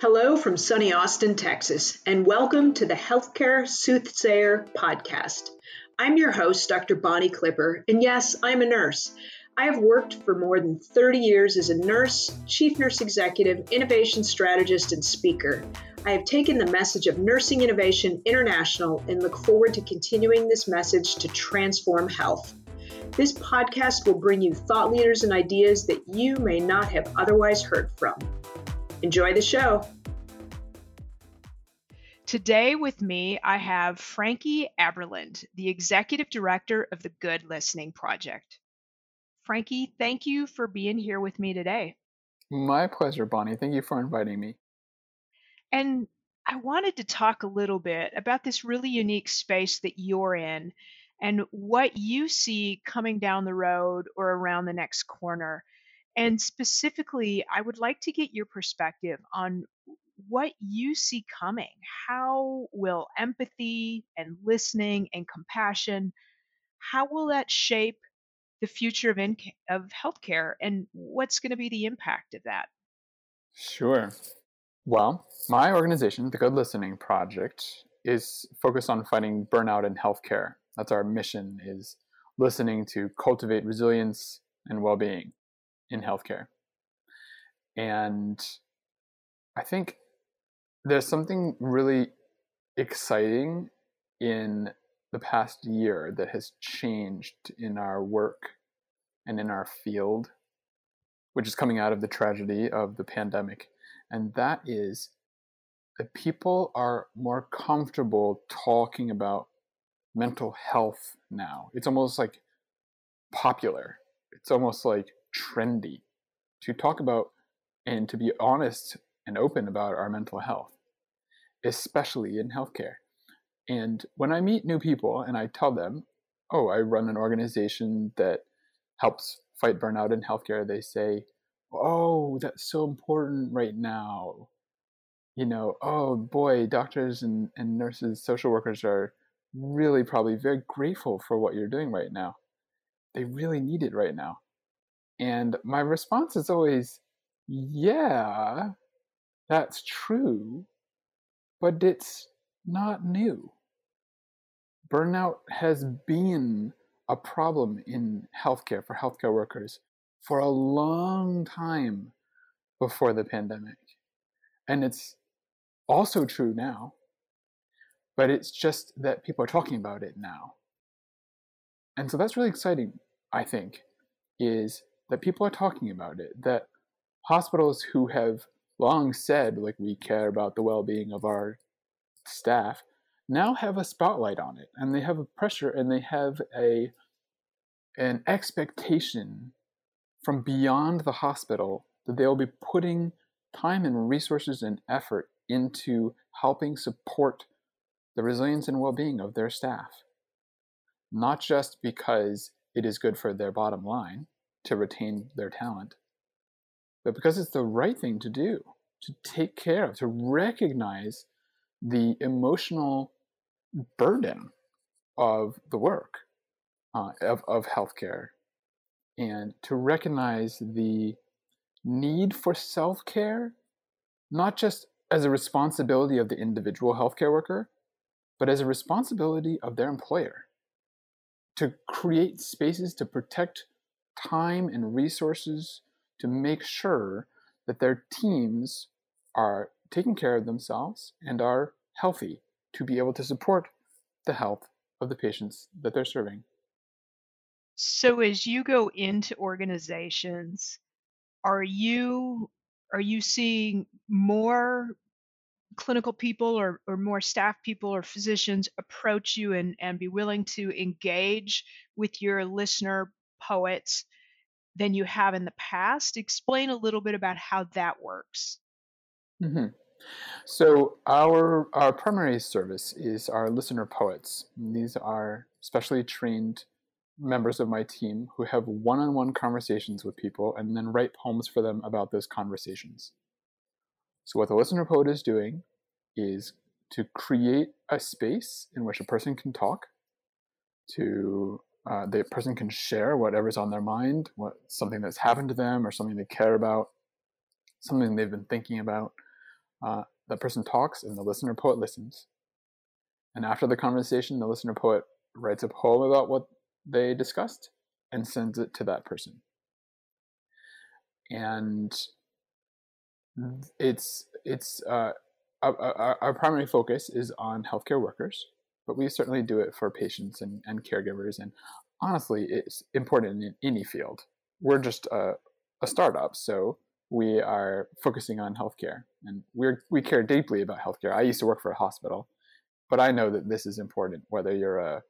Hello from sunny Austin, Texas, and welcome to the Healthcare Soothsayer podcast. I'm your host, Dr. Bonnie Clipper, and yes, I'm a nurse. I have worked for more than 30 years as a nurse, chief nurse executive, innovation strategist, and speaker. I have taken the message of nursing innovation international and look forward to continuing this message to transform health. This podcast will bring you thought leaders and ideas that you may not have otherwise heard from. Enjoy the show. Today with me, I have Frankie Abralind, the Executive Director of the Good Listening Project. Frankie, thank you for being here with me today. My pleasure, Bonnie. Thank you for inviting me. And I wanted to talk a little bit about this really unique space that you're in and what you see coming down the road or around the next corner. And specifically, I would like to get your perspective on what you see coming. How will empathy and listening and compassion, how will that shape the future of, in- of healthcare and what's going to be the impact of that? Sure. Well, my organization, the Good Listening Project, is focused on fighting burnout in healthcare. That's our mission is listening to cultivate resilience and well-being in healthcare. And I think there's something really exciting in the past year that has changed in our work and in our field, which is coming out of the tragedy of the pandemic. And that is that people are more comfortable talking about mental health now. It's almost like popular. It's almost like trendy to talk about and to be honest and open about our mental health, especially in healthcare. And when I meet new people and I tell them, oh, I run an organization that helps fight burnout in healthcare, they say, oh, that's so important right now. You know, oh boy, doctors and, and nurses, social workers are really probably very grateful for what you're doing right now. They really need it right now. And my response is always, yeah, that's true, but it's not new. Burnout has been a problem in healthcare for healthcare workers for a long time before the pandemic. And it's also true now, but it's just that people are talking about it now. And so that's really exciting, I think, is that people are talking about it, that hospitals who have long said, like, we care about the well being of our staff, now have a spotlight on it and they have a pressure and they have a an expectation from beyond the hospital that they'll be putting time and resources and effort into helping support the resilience and well-being of their staff. Not just because it is good for their bottom line to retain their talent, but because it's the right thing to do, to take care of, to recognize the emotional burden of the work uh, of, of healthcare and to recognize the need for self care, not just as a responsibility of the individual healthcare worker, but as a responsibility of their employer to create spaces to protect time and resources to make sure that their teams are taking care of themselves and are healthy to be able to support the health of the patients that they're serving. So as you go into organizations, are you are you seeing more clinical people or, or more staff people or physicians approach you and, and be willing to engage with your listener poets than you have in the past. Explain a little bit about how that works. Mm-hmm. So our our primary service is our listener poets. These are specially trained members of my team who have one-on-one conversations with people and then write poems for them about those conversations. So what the listener poet is doing is to create a space in which a person can talk, to uh, the person can share whatever's on their mind, what something that's happened to them or something they care about, something they've been thinking about, Uh, the person talks and the listener poet listens. And after the conversation, the listener poet writes a poem about what they discussed and sends it to that person. And it's it's uh, our, our, primary focus is on healthcare workers, but we certainly do it for patients and, and caregivers. And honestly, it's important in any field. We're just a, a startup, so we are focusing on healthcare, and we we care deeply about healthcare. I used to work for a hospital, but I know that this is important. Whether you're a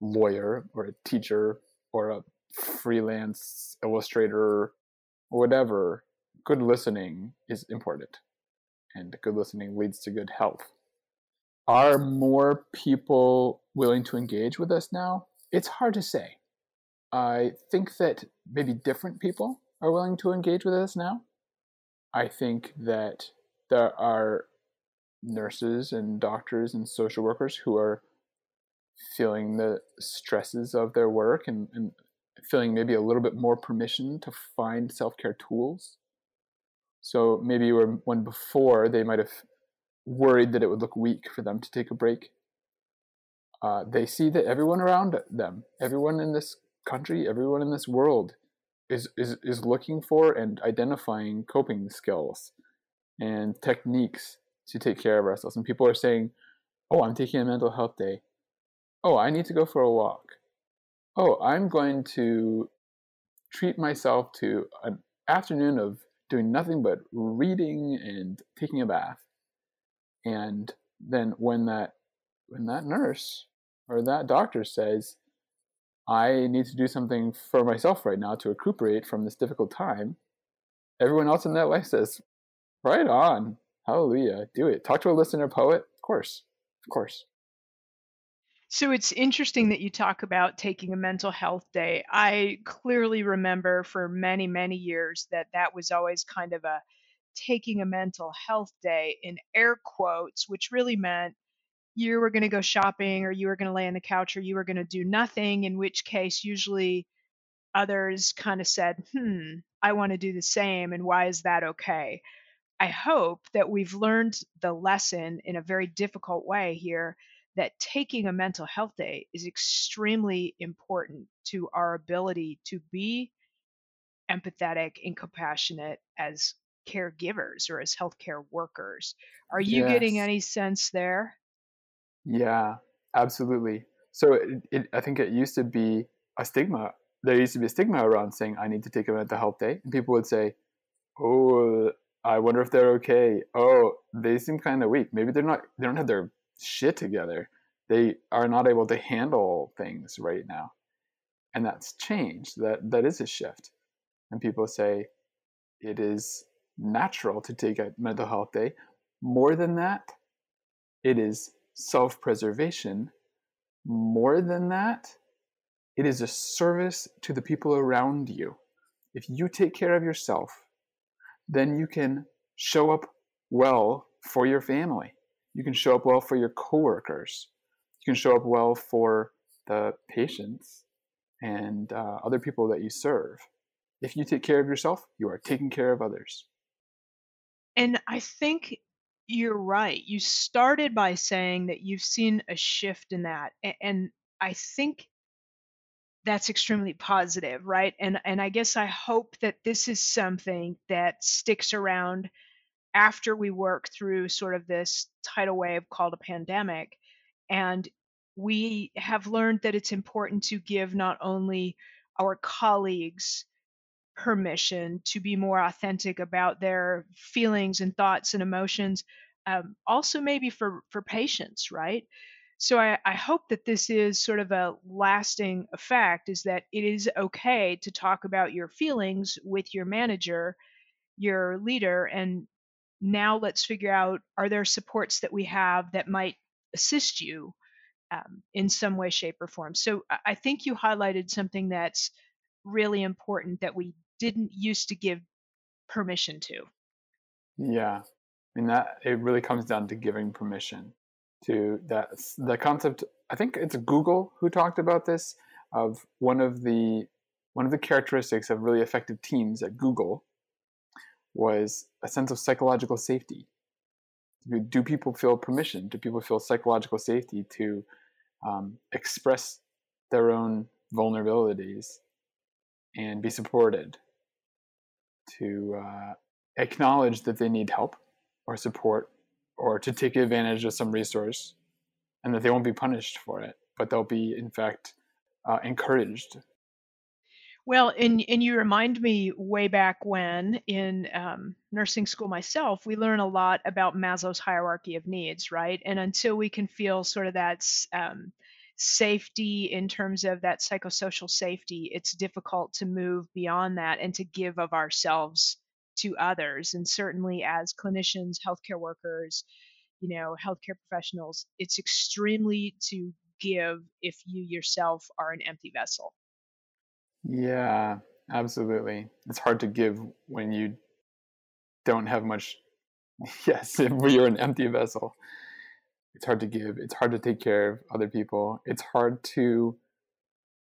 lawyer or a teacher or a freelance illustrator or whatever, good listening is important, and good listening leads to good health. Are more people willing to engage with us now? It's hard to say. I think that maybe different people are willing to engage with us now. I think that there are nurses and doctors and social workers who are feeling the stresses of their work and, and feeling maybe a little bit more permission to find self care tools. So maybe when before they might have worried that it would look weak for them to take a break. Uh, they see that everyone around them, everyone in this country, everyone in this world is, is, is looking for and identifying coping skills and techniques to take care of ourselves. And people are saying, oh, I'm taking a mental health day. Oh, I need to go for a walk. Oh, I'm going to treat myself to an afternoon of doing nothing but reading and taking a bath. And then when that when that nurse or that doctor says, I need to do something for myself right now to recuperate from this difficult time, everyone else in that life says, Right on. Hallelujah. Do it. Talk to a listener poet. Of course. Of course. So it's interesting that you talk about taking a mental health day. I clearly remember for many, many years that that was always kind of a taking a mental health day in air quotes, which really meant you were going to go shopping or you were going to lay on the couch or you were going to do nothing, in which case, usually others kind of said, hmm, I want to do the same. And why is that okay? I hope that we've learned the lesson in a very difficult way here that taking a mental health day is extremely important to our ability to be empathetic and compassionate as caregivers or as healthcare workers. Are you yes. getting any sense there? Yeah, absolutely. So it, it, I think it used to be a stigma. There used to be a stigma around saying I need to take a mental health day, and people would say, "Oh, I wonder if they're okay. Oh, they seem kind of weak. Maybe they're not. They don't have their shit together. They are not able to handle things right now." And that's changed. That that is a shift. And people say it is natural to take a mental health day. More than that, it is self preservation. More than that, it is a service to the people around you. If you take care of yourself, then you can show up well for your family. You can show up well for your coworkers. You can show up well for the patients and uh, other people that you serve. If you take care of yourself, you are taking care of others. And I think you're right. You started by saying that you've seen a shift in that. And I think that's extremely positive, right? And and I guess I hope that this is something that sticks around after we work through sort of this tidal wave called a pandemic and we have learned that it's important to give not only our colleagues permission to be more authentic about their feelings and thoughts and emotions um, also maybe for for patients right? So I, I hope that this is sort of a lasting effect is that it is okay to talk about your feelings with your manager your leader and now let's figure out are there supports that we have that might assist you um, in some way shape or form? So i think you highlighted something that's really important that we didn't used to give permission to. Yeah. I mean that it really comes down to giving permission to that the concept I think it's Google who talked about this of one of the one of the characteristics of really effective teams at Google was a sense of psychological safety. Do people feel permission? Do people feel psychological safety to um, express their own vulnerabilities and be supported? To uh, acknowledge that they need help or support or to take advantage of some resource and that they won't be punished for it, but they'll be, in fact, uh, encouraged well, and and you remind me way back when in um, nursing school myself, we learn a lot about Maslow's hierarchy of needs, right? And until we can feel sort of that um, safety in terms of that psychosocial safety, it's difficult to move beyond that and to give of ourselves to others. And certainly, as clinicians, healthcare workers, you know, healthcare professionals, it's extremely to give if you yourself are an empty vessel. Yeah, absolutely. It's hard to give when you don't have much. Yes, if you're an empty vessel, it's hard to give. It's hard to take care of other people. It's hard to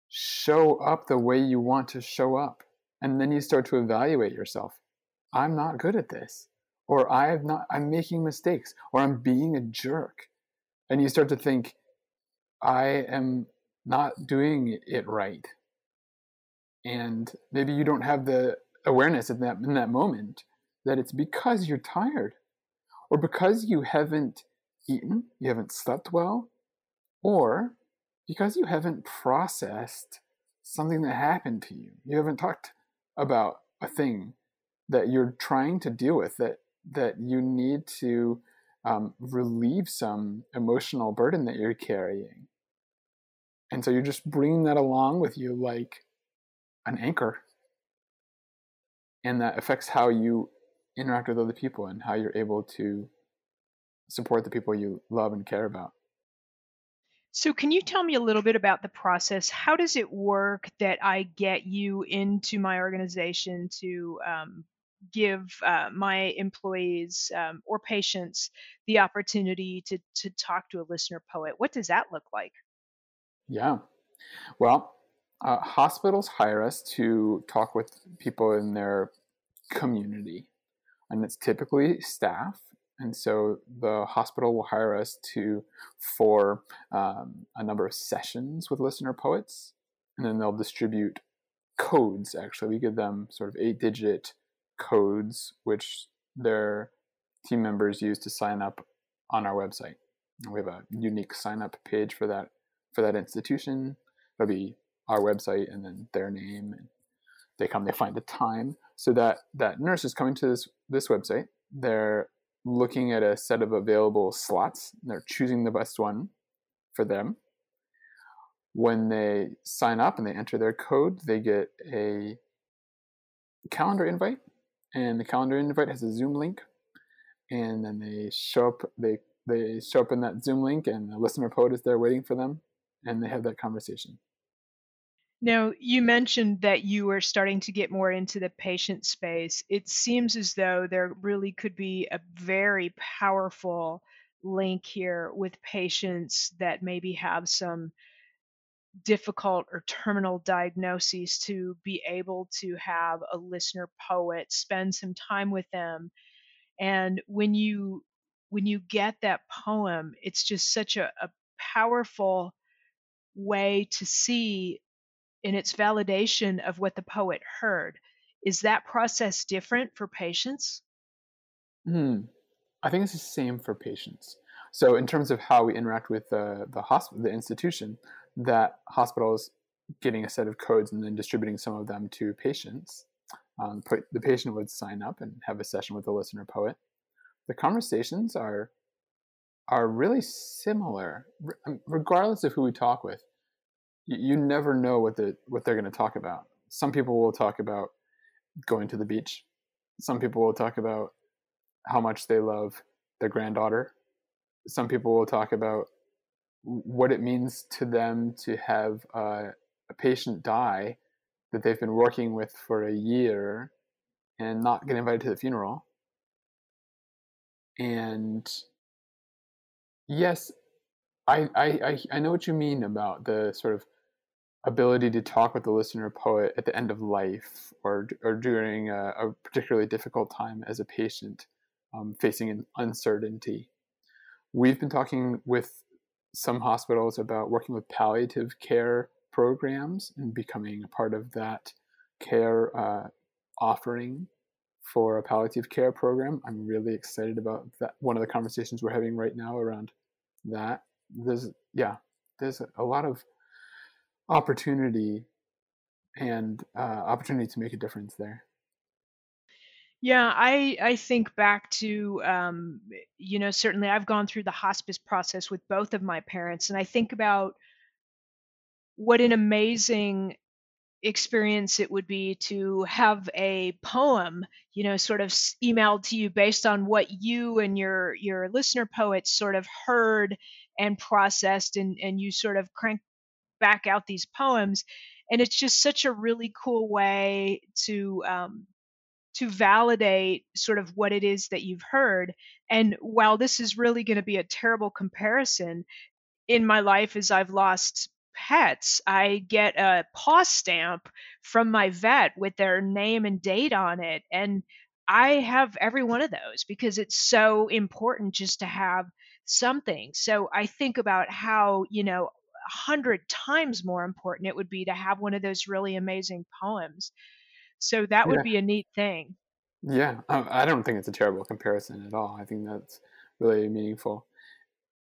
show up the way you want to show up. And then you start to evaluate yourself. I'm not good at this. Or I have not I'm making mistakes. Or I'm being a jerk. And you start to think, I am not doing it right and maybe you don't have the awareness in that in that moment that it's because you're tired or because you haven't eaten you haven't slept well or because you haven't processed something that happened to you. You haven't talked about a thing that you're trying to deal with that that you need to um, relieve some emotional burden that you're carrying. And so you're just bringing that along with you like an anchor. And that affects how you interact with other people and how you're able to support the people you love and care about. So can you tell me a little bit about the process? How does it work that i get you into my organization to um, give uh, my employees um, or patients the opportunity to, to talk to a listener poet? What does that look like? Yeah. Well uh, hospitals hire us to talk with people in their community, and it's typically staff. And so the hospital will hire us to for um, a number of sessions with listener poets, and then they'll distribute codes. Actually, we give them sort of eight-digit codes, which their team members use to sign up on our website. We have a unique sign-up page for that for that institution. It'll be our website and then their name and they come they find the time so that that nurse is coming to this this website they're looking at a set of available slots. They're choosing the best one for them. When they sign up and they enter their code they get a calendar invite and the calendar invite has a zoom link. And then they show up they they show up in that zoom link and the listener poet is there waiting for them and they have that conversation now, you mentioned that you were starting to get more into the patient space. It seems as though there really could be a very powerful link here with patients that maybe have some difficult or terminal diagnoses to be able to have a listener poet spend some time with them and when you when you get that poem it's just such a, a powerful way to see in its validation of what the poet heard. Is that process different for patients? Hmm. I think it's the same for patients. So, in terms of how we interact with the the hospital, the institution, that hospital is getting a set of codes and then distributing some of them to patients. Um, the patient would sign up and have a session with the listener poet. The conversations are are really similar, um, regardless of who we talk with you, never know what the what they're going to talk about. Some people will talk about going to the beach. Some people will talk about how much they love their granddaughter. Some people will talk about what it means to them to have uh, a patient die that they've been working with for a year and not get invited to the funeral. And yes, I, I, I know what you mean about the sort of ability to talk with the listener poet at the end of life or or during a, a particularly difficult time as a patient um, facing an uncertainty. We've been talking with some hospitals about working with palliative care programs and becoming a part of that care uh, offering for a palliative care program. I'm really excited about that. One of the conversations we're having right now around that. There's yeah, there's a lot of opportunity and uh, opportunity to make a difference there. Yeah, I I think back to um, you know certainly I've gone through the hospice process with both of my parents, and I think about what an amazing experience it would be to have a poem you know sort of emailed to you based on what you and your your listener poets sort of heard and processed and and you sort of crank back out these poems and it's just such a really cool way to um, to validate sort of what it is that you've heard and while this is really going to be a terrible comparison in my life as I've lost pets, I get a paw stamp from my vet with their name and date on it. And I have every one of those because it's so important just to have something. So I think about how, you know, hundred times more important it would be to have one of those really amazing poems. So that would yeah. be a neat thing. Yeah, I don't think it's a terrible comparison at all. I think that's really meaningful.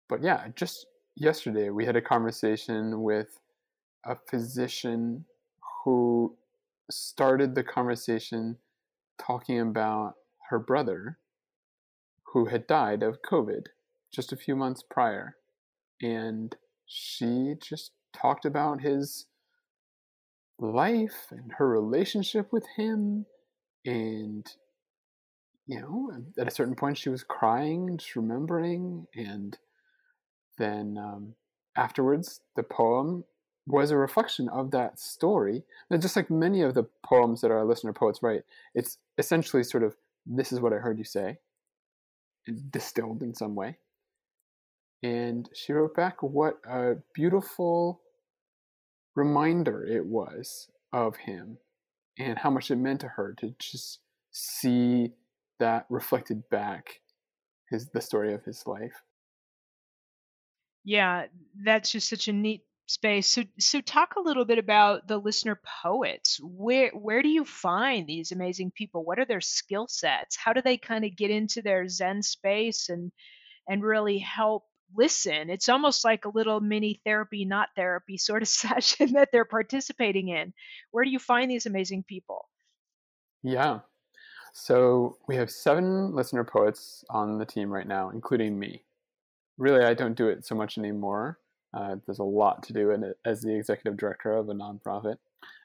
But yeah, just yesterday we had a conversation with a physician who started the conversation talking about her brother who had died of COVID just a few months prior. And she just talked about his life and her relationship with him. And, you know, at a certain point she was crying, just remembering. And then um, afterwards, the poem was a reflection of that story. And just like many of the poems that our listener poets write, it's essentially sort of this is what I heard you say, distilled in some way. And she wrote back what a beautiful reminder it was of him and how much it meant to her to just see that reflected back his the story of his life. Yeah, that's just such a neat space. So so talk a little bit about the listener poets. Where where do you find these amazing people? What are their skill sets? How do they kind of get into their zen space and and really help listen? It's almost like a little mini therapy not therapy sort of session that they're participating in. Where do you find these amazing people? Yeah. So we have seven listener poets on the team right now, including me really, I don't do it so much anymore. Uh, there's a lot to do in it as the executive director of a nonprofit,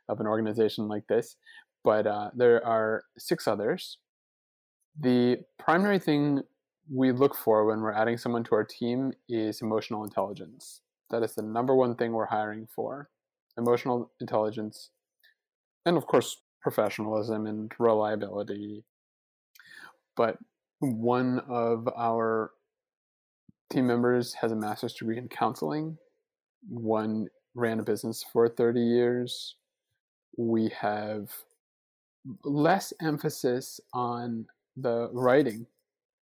of an organization like this. But uh, there are six others. The primary thing we look for when we're adding someone to our team is emotional intelligence. That is the number one thing we're hiring for emotional intelligence. And of course, professionalism and reliability. But one of our team members has a master's degree in counseling. One ran a business for 30 years. We have less emphasis on the writing,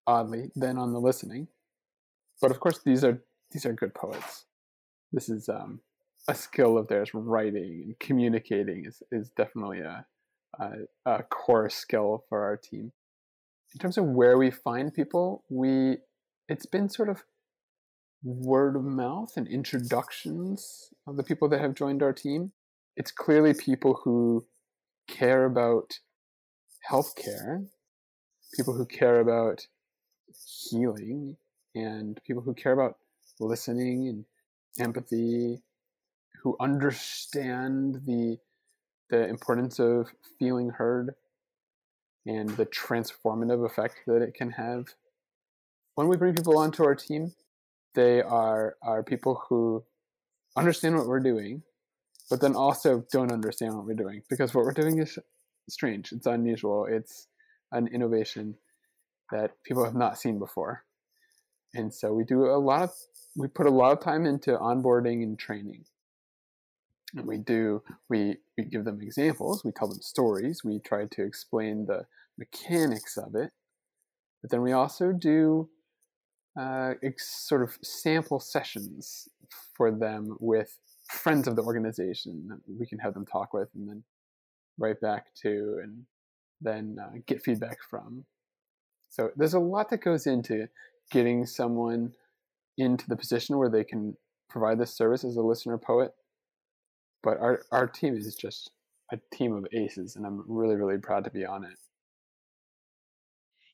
oddly, than on the listening. But of course, these are these are good poets. This is um, a skill of theirs. Writing and communicating is is definitely a, a, a core skill for our team. In terms of where we find people, we it's been sort of word of mouth and introductions of the people that have joined our team. It's clearly people who care about healthcare, people who care about healing, and people who care about listening and empathy, who understand the the importance of feeling heard and the transformative effect that it can have when we bring people onto our team, they are are people who understand what we're doing, but then also don't understand what we're doing because what we're doing is strange. It's unusual. It's an innovation that people have not seen before, and so we do a lot of we put a lot of time into onboarding and training. And we do we we give them examples. We tell them stories. We try to explain the mechanics of it But then we also do uh, sort of sample sessions for them with friends of the organization that we can have them talk with and then write back to and then uh, get feedback from. So there's a lot that goes into getting someone into the position where they can provide this service as a listener poet. But our, our team is just a team of aces, and I'm really, really proud to be on it.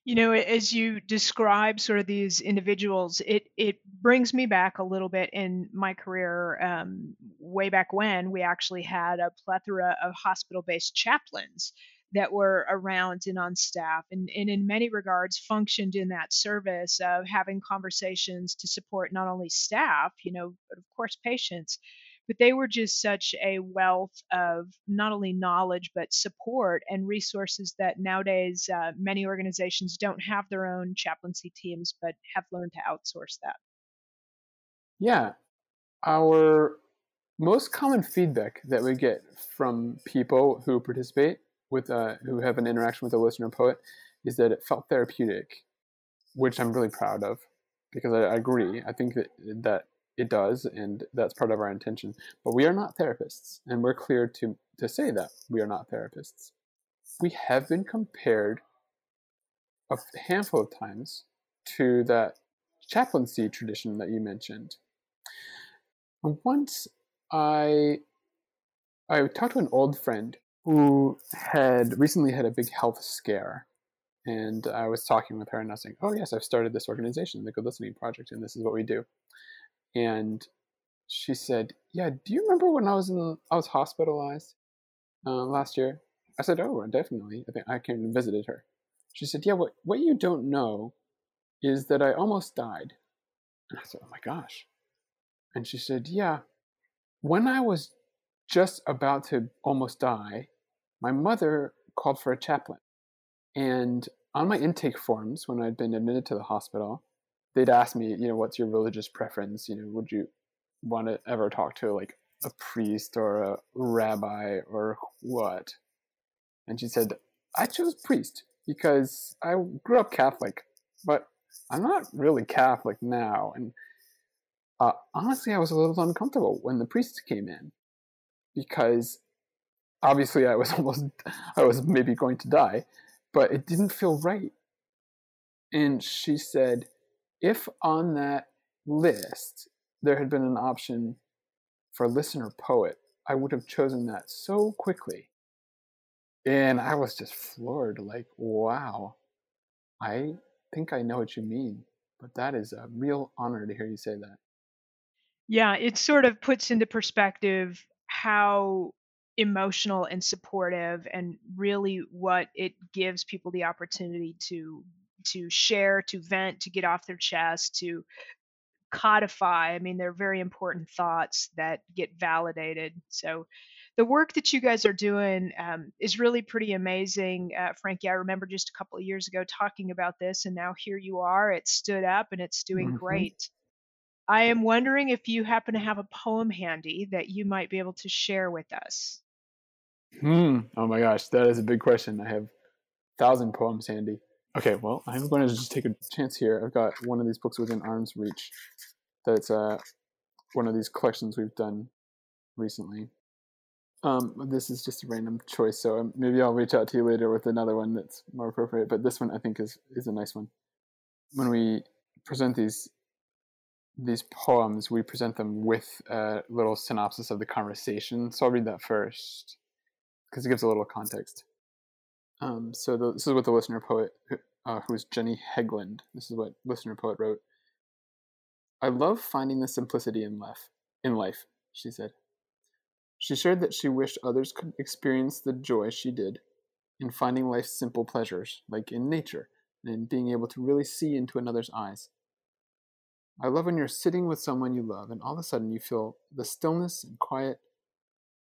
You know, as you describe sort of these individuals, it it brings me back a little bit in my career. Um, way back when we actually had a plethora of hospital-based chaplains that were around and on staff and, and in many regards functioned in that service of having conversations to support not only staff you know but of course patients but they were just such a wealth of not only knowledge but support and resources that nowadays uh, many organizations don't have their own chaplaincy teams but have learned to outsource that. Yeah. Our most common feedback that we get from people who participate with uh, who have an interaction with a listener poet is that it felt therapeutic, which I'm really proud of because I, I agree. I think that that it does, and that's part of our intention. But we are not therapists, and we're clear to to say that we are not therapists. We have been compared a handful of times to that chaplaincy tradition that you mentioned. Once I I talked to an old friend who had recently had a big health scare. And I was talking with her and I was saying, Oh, yes, I've started this organization, the Good Listening Project, and this is what we do. And she said, Yeah, do you remember when I was in, I was hospitalized uh, last year? I said, Oh, definitely. I think I came and visited her. She said, Yeah, what, what you don't know is that I almost died. And I said, Oh my gosh. And she said, Yeah, when I was just about to almost die, my mother called for a chaplain. And on my intake forms, when I'd been admitted to the hospital, they'd ask me, you know, what's your religious preference? You know, would you want to ever talk to like a priest or a rabbi or what? And she said, I chose priest because I grew up Catholic, but I'm not really Catholic now. And uh, honestly, I was a little uncomfortable when the priest came in because obviously I was almost I was maybe going to die, but it didn't feel right. And she said, if on that list there had been an option for listener poet, I would have chosen that so quickly. And I was just floored, like, wow, I think I know what you mean, but that is a real honor to hear you say that. Yeah, it sort of puts into perspective how emotional and supportive and really what it gives people the opportunity to to share to vent to get off their chest to codify. I mean they're very important thoughts that get validated. So the work that you guys are doing um, is really pretty amazing uh, frankie. I remember just a couple of years ago talking about this and now here you are. It stood up and it's doing mm-hmm. great. I am wondering if you happen to have a poem handy that you might be able to share with us. Hmm. Oh my gosh, that is a big question. I have a thousand poems handy. Okay, well, I'm going to just take a chance here. I've got one of these books within arm's reach. That's uh, one of these collections we've done recently. Um, this is just a random choice, so um, maybe I'll reach out to you later with another one that's more appropriate. But this one I think is is a nice one. When we present these these poems, we present them with a little synopsis of the conversation. So I'll read that first because it gives a little context. Um, so the, this is what the listener poet, uh, who is Jenny Hegland, this is what listener poet wrote. I love finding the simplicity in life. In life, she said. She shared that she wished others could experience the joy she did in finding life's simple pleasures, like in nature, and in being able to really see into another's eyes. I love when you're sitting with someone you love, and all of a sudden you feel the stillness and quiet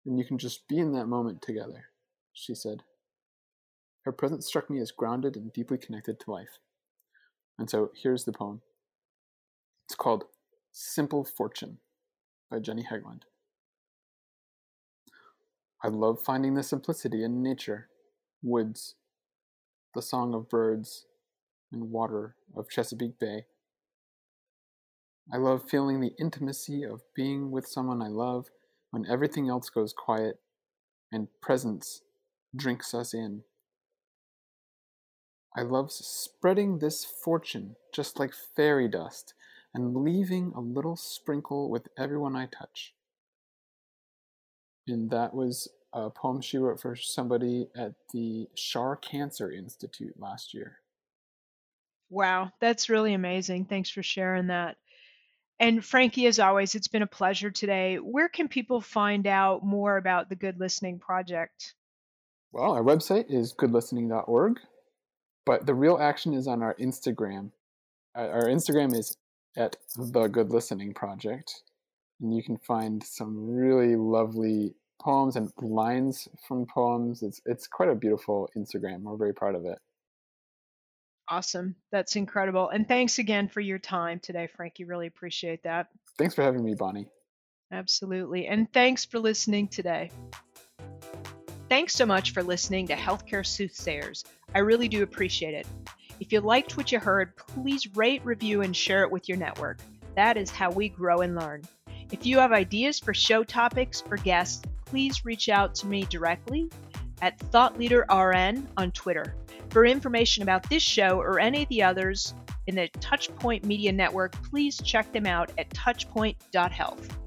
and you can just be in that moment together, she said. Her presence struck me as grounded and deeply connected to life. And so here's the poem. It's called Simple Fortune by Jenny Hegland. I love finding the simplicity in nature, woods, the song of birds, and water of Chesapeake Bay. I love feeling the intimacy of being with someone I love when everything else goes quiet and presence drinks us in. I love spreading this fortune just like fairy dust and leaving a little sprinkle with everyone I touch. And that was a poem she wrote for somebody at the Schar Cancer Institute last year. Wow, that's really amazing. Thanks for sharing that. And Frankie, as always, it's been a pleasure today. Where can people find out more about the Good Listening Project? Well, our website is goodlistening.org, but the real action is on our Instagram. Uh, our Instagram is at the Good Listening Project, and you can find some really lovely poems and lines from poems. It's it's quite a beautiful Instagram. We're very proud of it. Awesome. That's incredible. And thanks again for your time today, Frankie. Really appreciate that. Thanks for having me, Bonnie. Absolutely. And thanks for listening today. Thanks so much for listening to Healthcare Soothsayers. I really do appreciate it. If you liked what you heard, please rate, review, and share it with your network. That is how we grow and learn. If you have ideas for show topics or guests, please reach out to me directly at ThoughtLeaderRN on Twitter. For information about this show or any of the others in the Touchpoint Media Network, please check them out at touchpoint.health.